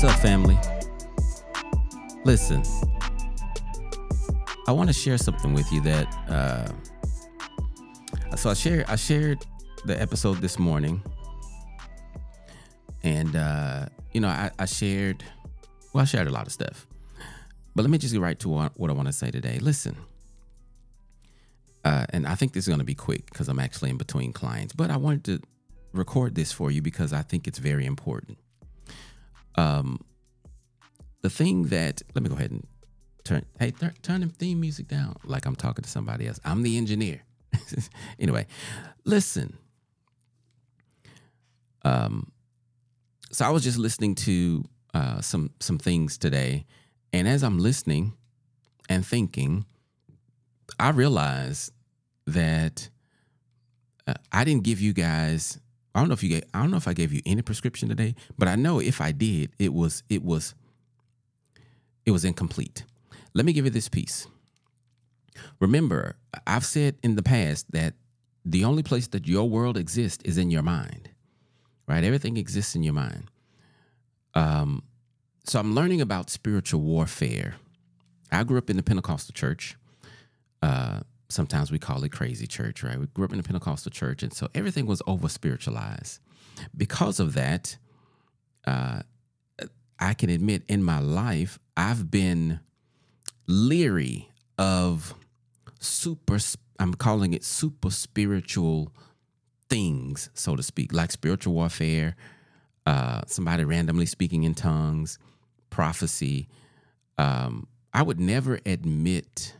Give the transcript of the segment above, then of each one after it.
What's up, family? Listen, I want to share something with you that. Uh, so I shared I shared the episode this morning, and uh, you know I, I shared well I shared a lot of stuff, but let me just get right to what, I want to say today. Listen, uh, and I think this is going to be quick because I'm actually in between clients, but I wanted to record this for you because I think it's very important. Um, the thing that let me go ahead and turn hey th- turn the theme music down like I'm talking to somebody else. I'm the engineer. anyway, listen. Um, so I was just listening to uh, some some things today, and as I'm listening and thinking, I realized that uh, I didn't give you guys. I don't know if you gave, I don't know if I gave you any prescription today, but I know if I did, it was it was it was incomplete. Let me give you this piece. Remember, I've said in the past that the only place that your world exists is in your mind, right? Everything exists in your mind. Um, so I'm learning about spiritual warfare. I grew up in the Pentecostal church. Uh, sometimes we call it crazy church, right? We grew up in the Pentecostal church, and so everything was over spiritualized. Because of that, uh, I can admit in my life, I've been leery of super, I'm calling it super spiritual things, so to speak, like spiritual warfare, uh, somebody randomly speaking in tongues, prophecy. Um, I would never admit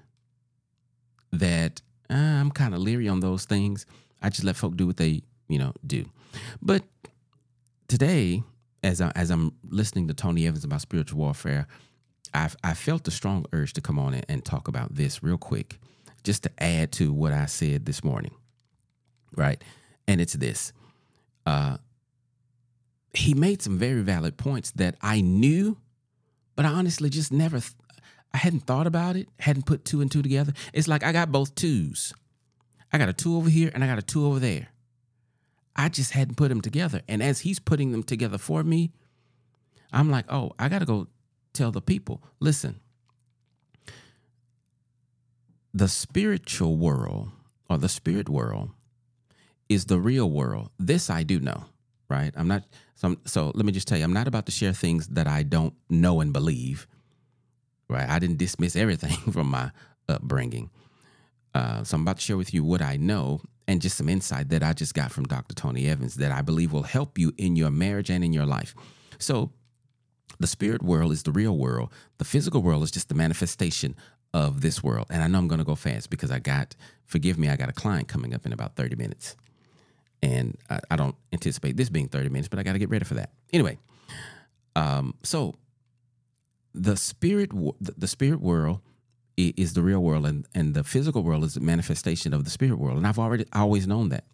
that uh, I'm kind of leery on those things. I just let folk do what they, you know, do. But today, as I, as I'm listening to Tony Evans about spiritual warfare, I've I felt a strong urge to come on and, and talk about this real quick, just to add to what I said this morning, right? And it's this: uh, he made some very valid points that I knew, but I honestly just never, I hadn't thought about it, hadn't put two and two together. It's like I got both twos. I got a two over here and I got a two over there. I just hadn't put them together. And as he's putting them together for me, I'm like, oh, I got to go tell the people listen, the spiritual world or the spirit world is the real world. This I do know, right? I'm not, so, I'm, so let me just tell you, I'm not about to share things that I don't know and believe, right? I didn't dismiss everything from my upbringing. Uh, so I'm about to share with you what I know and just some insight that I just got from Dr. Tony Evans that I believe will help you in your marriage and in your life. So, the spirit world is the real world. The physical world is just the manifestation of this world. And I know I'm going to go fast because I got, forgive me, I got a client coming up in about 30 minutes. And I, I don't anticipate this being 30 minutes, but I got to get ready for that. Anyway, um, so the spirit, the, spirit world is the real world and, and the physical world is a manifestation of the spirit world. And I've already always known that.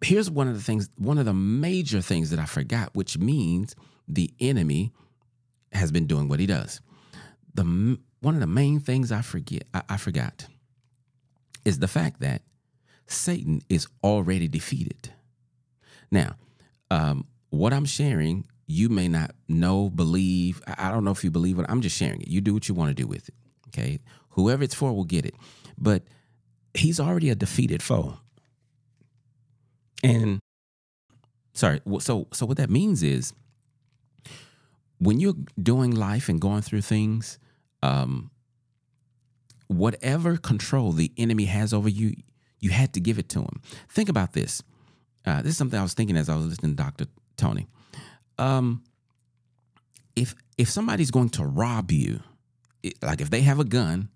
Here's one of the things, one of the major things that I forgot, which means the enemy has been doing what he does. The one of the main things I forget, I, I forgot, is the fact that Satan is already defeated. Now, um, what I'm sharing, you may not know, believe. I don't know if you believe it. I'm just sharing it. You do what you want to do with it. Okay. Whoever it's for will get it. But he's already a defeated foe. And sorry, so so what that means is when you're doing life and going through things, um, whatever control the enemy has over you, you had to give it to him. Think about this. Uh, this is something I was thinking as I was listening to Dr. Tony. Um, if if somebody's going to rob you, like if they have a gun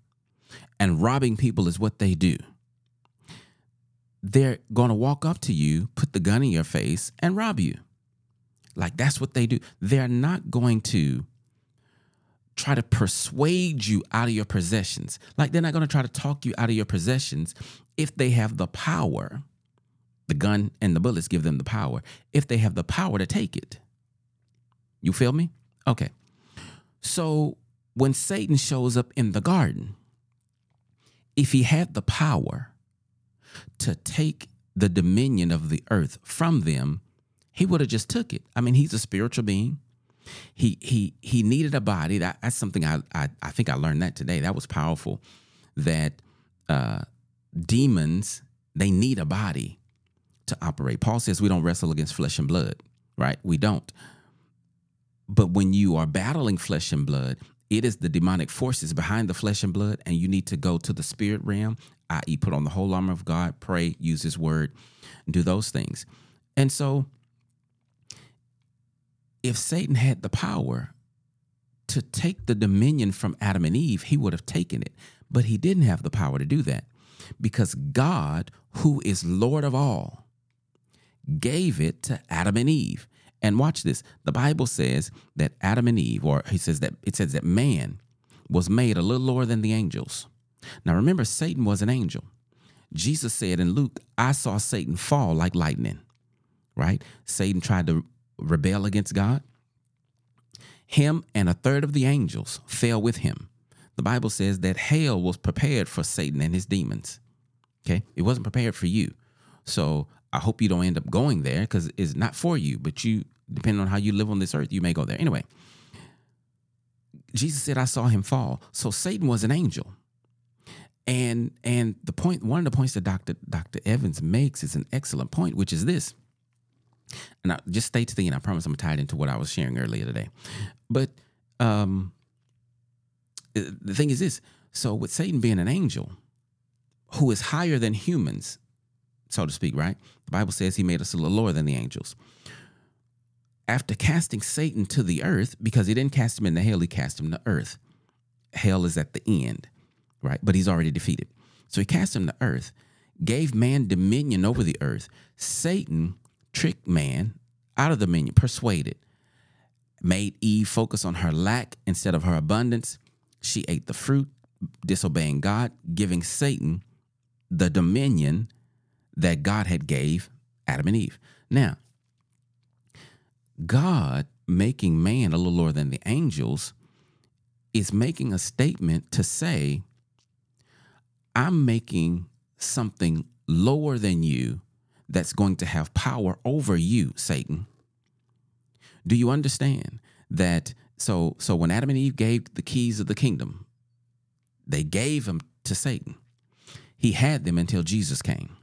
and robbing people is what they do, they're going to walk up to you, put the gun in your face, and rob you. Like that's what they do. They're not going to try to persuade you out of your possessions. Like they're not going to try to talk you out of your possessions if they have the power. The gun and the bullets give them the power. If they have the power to take it. You feel me? Okay. So when Satan shows up in the garden, if he had the power to take the dominion of the earth from them, he would have just took it. I mean, he's a spiritual being. He he he needed a body. That, that's something I, I I think I learned that today. That was powerful. That uh, demons they need a body to operate. Paul says we don't wrestle against flesh and blood, right? We don't. But when you are battling flesh and blood, it is the demonic forces behind the flesh and blood, and you need to go to the spirit realm, i.e., put on the whole armor of God, pray, use His word, do those things. And so, if Satan had the power to take the dominion from Adam and Eve, he would have taken it. But he didn't have the power to do that because God, who is Lord of all, gave it to Adam and Eve. And watch this. The Bible says that Adam and Eve, or he says that it says that man was made a little lower than the angels. Now remember, Satan was an angel. Jesus said in Luke, I saw Satan fall like lightning, right? Satan tried to rebel against God. Him and a third of the angels fell with him. The Bible says that hell was prepared for Satan and his demons. Okay. It wasn't prepared for you. So I hope you don't end up going there because it's not for you, but you, depending on how you live on this earth, you may go there. Anyway, Jesus said, I saw him fall. So Satan was an angel. And and the point, one of the points that Dr. Dr. Evans makes is an excellent point, which is this. And I just stay to the end. I promise I'm tied into what I was sharing earlier today. But um the thing is this so with Satan being an angel who is higher than humans, so to speak, right? The Bible says he made us a little lower than the angels. After casting Satan to the earth, because he didn't cast him into hell, he cast him to earth. Hell is at the end, right? But he's already defeated. So he cast him to earth, gave man dominion over the earth. Satan tricked man out of the dominion, persuaded, made Eve focus on her lack instead of her abundance. She ate the fruit, disobeying God, giving Satan the dominion that God had gave Adam and Eve. Now, God making man a little lower than the angels is making a statement to say, I'm making something lower than you that's going to have power over you, Satan. Do you understand that? So, so when Adam and Eve gave the keys of the kingdom, they gave them to Satan. He had them until Jesus came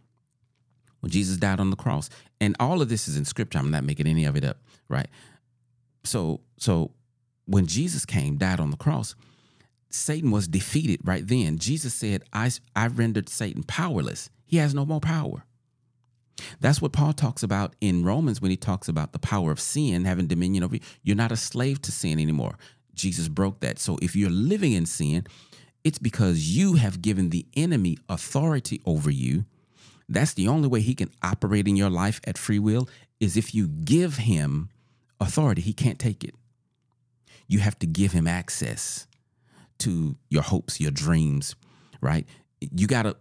when Jesus died on the cross. And all of this is in scripture. I'm not making any of it up, right? So so when Jesus came, died on the cross, Satan was defeated right then. Jesus said, I, I rendered Satan powerless. He has no more power. That's what Paul talks about in Romans when he talks about the power of sin having dominion over you. You're not a slave to sin anymore. Jesus broke that. So if you're living in sin, it's because you have given the enemy authority over you that's the only way he can operate in your life at free will is if you give him authority. He can't take it. You have to give him access to your hopes, your dreams, right? You got to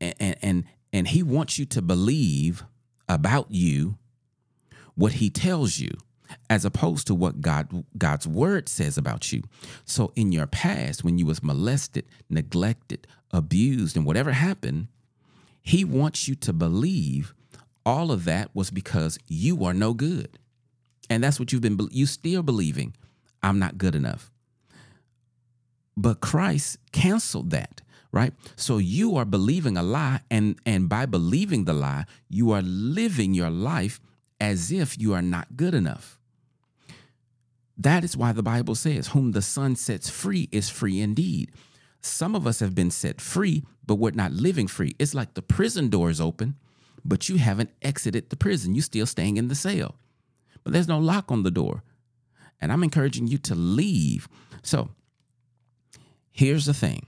and and and he wants you to believe about you what he tells you as opposed to what God God's word says about you. So in your past when you was molested, neglected, abused and whatever happened, he wants you to believe all of that was because you are no good. And that's what you've been, you still believing, I'm not good enough. But Christ canceled that, right? So you are believing a lie, and, and by believing the lie, you are living your life as if you are not good enough. That is why the Bible says, Whom the Son sets free is free indeed. Some of us have been set free, but we're not living free. It's like the prison door is open, but you haven't exited the prison. You're still staying in the cell, but there's no lock on the door. And I'm encouraging you to leave. So here's the thing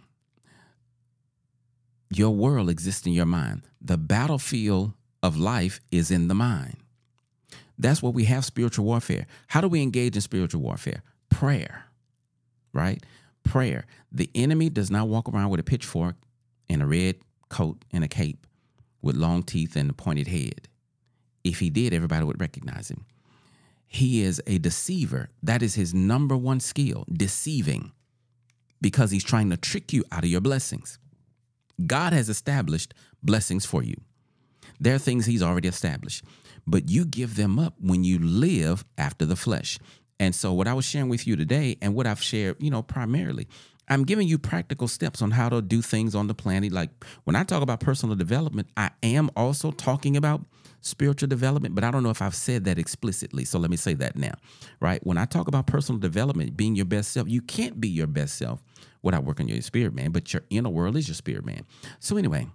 your world exists in your mind. The battlefield of life is in the mind. That's what we have spiritual warfare. How do we engage in spiritual warfare? Prayer, right? prayer. The enemy does not walk around with a pitchfork and a red coat and a cape with long teeth and a pointed head. If he did, everybody would recognize him. He is a deceiver. That is his number one skill, deceiving, because he's trying to trick you out of your blessings. God has established blessings for you. There are things he's already established, but you give them up when you live after the flesh. And so, what I was sharing with you today, and what I've shared, you know, primarily, I'm giving you practical steps on how to do things on the planet. Like when I talk about personal development, I am also talking about spiritual development, but I don't know if I've said that explicitly. So let me say that now, right? When I talk about personal development, being your best self, you can't be your best self without working your spirit man, but your inner world is your spirit man. So, anyway,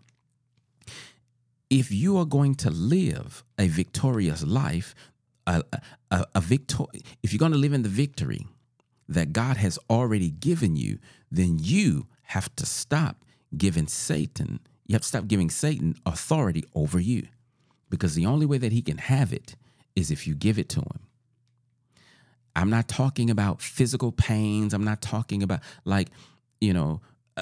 if you are going to live a victorious life, a, a, a victor, if you're going to live in the victory that God has already given you, then you have to stop giving Satan, you have to stop giving Satan authority over you because the only way that he can have it is if you give it to him. I'm not talking about physical pains. I'm not talking about like, you know,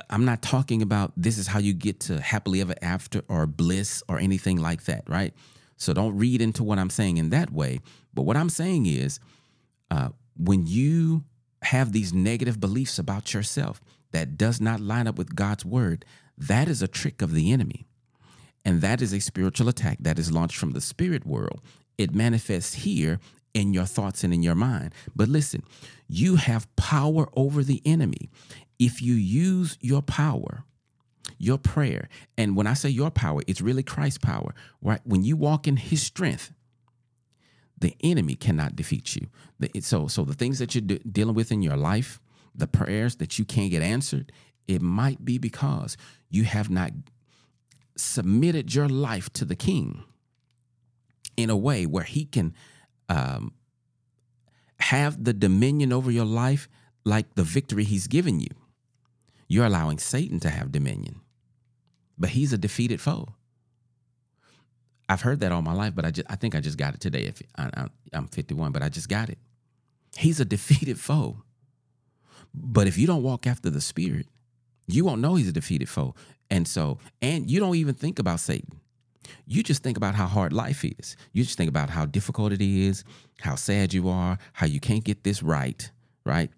I'm not talking about this is how you get to happily ever after or bliss or anything like that, right? So don't read into what I'm saying in that way. But what I'm saying is, uh, when you have these negative beliefs about yourself that does not line up with God's word, that is a trick of the enemy. And that is a spiritual attack that is launched from the spirit world. It manifests here in your thoughts and in your mind. But listen, you have power over the enemy. If you use your power, your prayer, and when I say your power, it's really Christ's power, right? When you walk in his strength, the enemy cannot defeat you. So, so the things that you're de- dealing with in your life, the prayers that you can't get answered, it might be because you have not submitted your life to the king in a way where he can um, have the dominion over your life like the victory he's given you. You're allowing Satan to have dominion, but he's a defeated foe. I've heard that all my life, but I just I think I just got it today. If I, am 51, but I just got it. He's a defeated foe. But if you don't walk after the Spirit, you won't know he's a defeated foe. And so, and you don't even think about Satan. You just think about how hard life is. You just think about how difficult it is, how sad you are, how you can't get this right, right?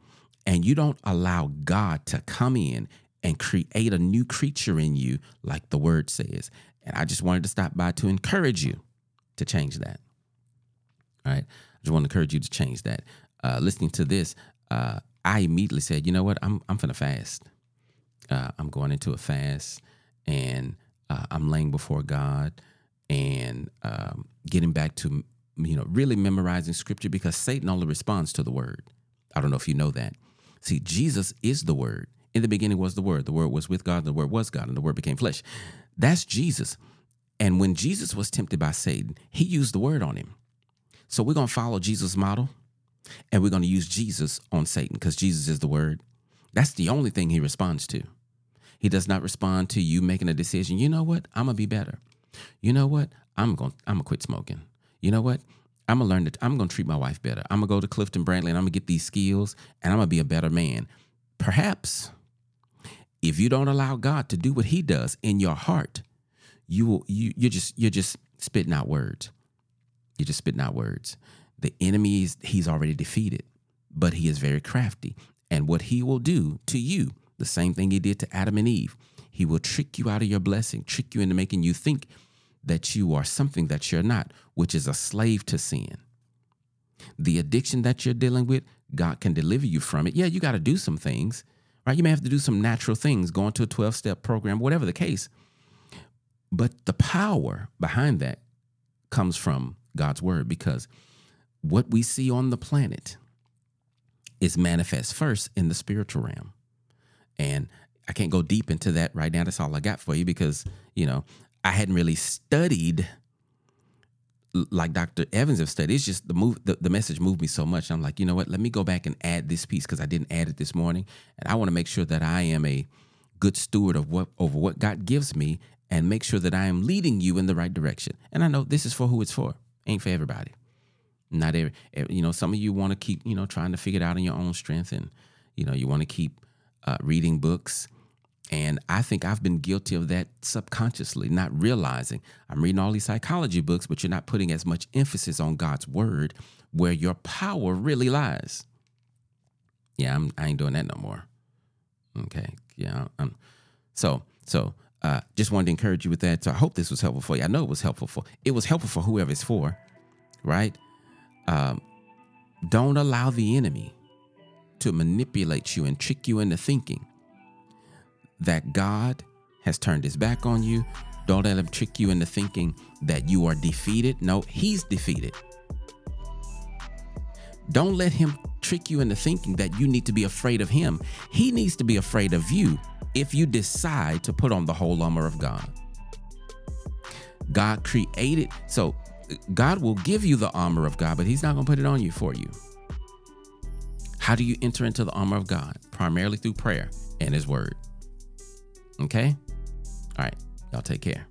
And you don't allow God to come in and create a new creature in you, like the word says. And I just wanted to stop by to encourage you to change that. All right. I just want to encourage you to change that. Uh, listening to this, uh, I immediately said, you know what? I'm I'm gonna fast. Uh, I'm going into a fast, and uh, I'm laying before God and um, getting back to you know really memorizing scripture because Satan only responds to the word. I don't know if you know that. See, Jesus is the word. In the beginning was the word. The word was with God. The word was God, and the word became flesh. That's Jesus. And when Jesus was tempted by Satan, he used the word on him. So we're going to follow Jesus' model and we're going to use Jesus on Satan because Jesus is the word. That's the only thing he responds to. He does not respond to you making a decision. You know what? I'm going to be better. You know what? I'm going I'm going to quit smoking. You know what? I'm going to learn that I'm going to treat my wife better. I'm going to go to Clifton Brantley and I'm going to get these skills and I'm going to be a better man. Perhaps if you don't allow God to do what he does in your heart, you will you you're just you're just spitting out words. You're just spitting out words. The enemy is he's already defeated, but he is very crafty. And what he will do to you, the same thing he did to Adam and Eve, he will trick you out of your blessing, trick you into making you think that you are something that you're not, which is a slave to sin. The addiction that you're dealing with, God can deliver you from it. Yeah, you got to do some things right? You may have to do some natural things, go into a 12 step program, whatever the case. But the power behind that comes from God's word because what we see on the planet is manifest first in the spiritual realm. And I can't go deep into that right now. That's all I got for you because, you know, I hadn't really studied like Dr. Evans have studied. It's just the move the, the message moved me so much. I'm like, you know what? Let me go back and add this piece because I didn't add it this morning. And I want to make sure that I am a good steward of what over what God gives me and make sure that I am leading you in the right direction. And I know this is for who it's for. Ain't for everybody. Not every you know, some of you want to keep, you know, trying to figure it out in your own strength and you know, you want to keep uh, reading books and I think I've been guilty of that subconsciously, not realizing I'm reading all these psychology books, but you're not putting as much emphasis on God's word where your power really lies. Yeah, I'm, I ain't doing that no more. Okay. Yeah. I'm, so, so, uh, just wanted to encourage you with that. So I hope this was helpful for you. I know it was helpful for, it was helpful for whoever it's for, right? Um, Don't allow the enemy to manipulate you and trick you into thinking that God has turned his back on you. Don't let him trick you into thinking that you are defeated. No, he's defeated. Don't let him trick you into thinking that you need to be afraid of him. He needs to be afraid of you if you decide to put on the whole armor of God. God created, so God will give you the armor of God, but he's not going to put it on you for you. How do you enter into the armor of God? Primarily through prayer and his word. Okay? All right. Y'all take care.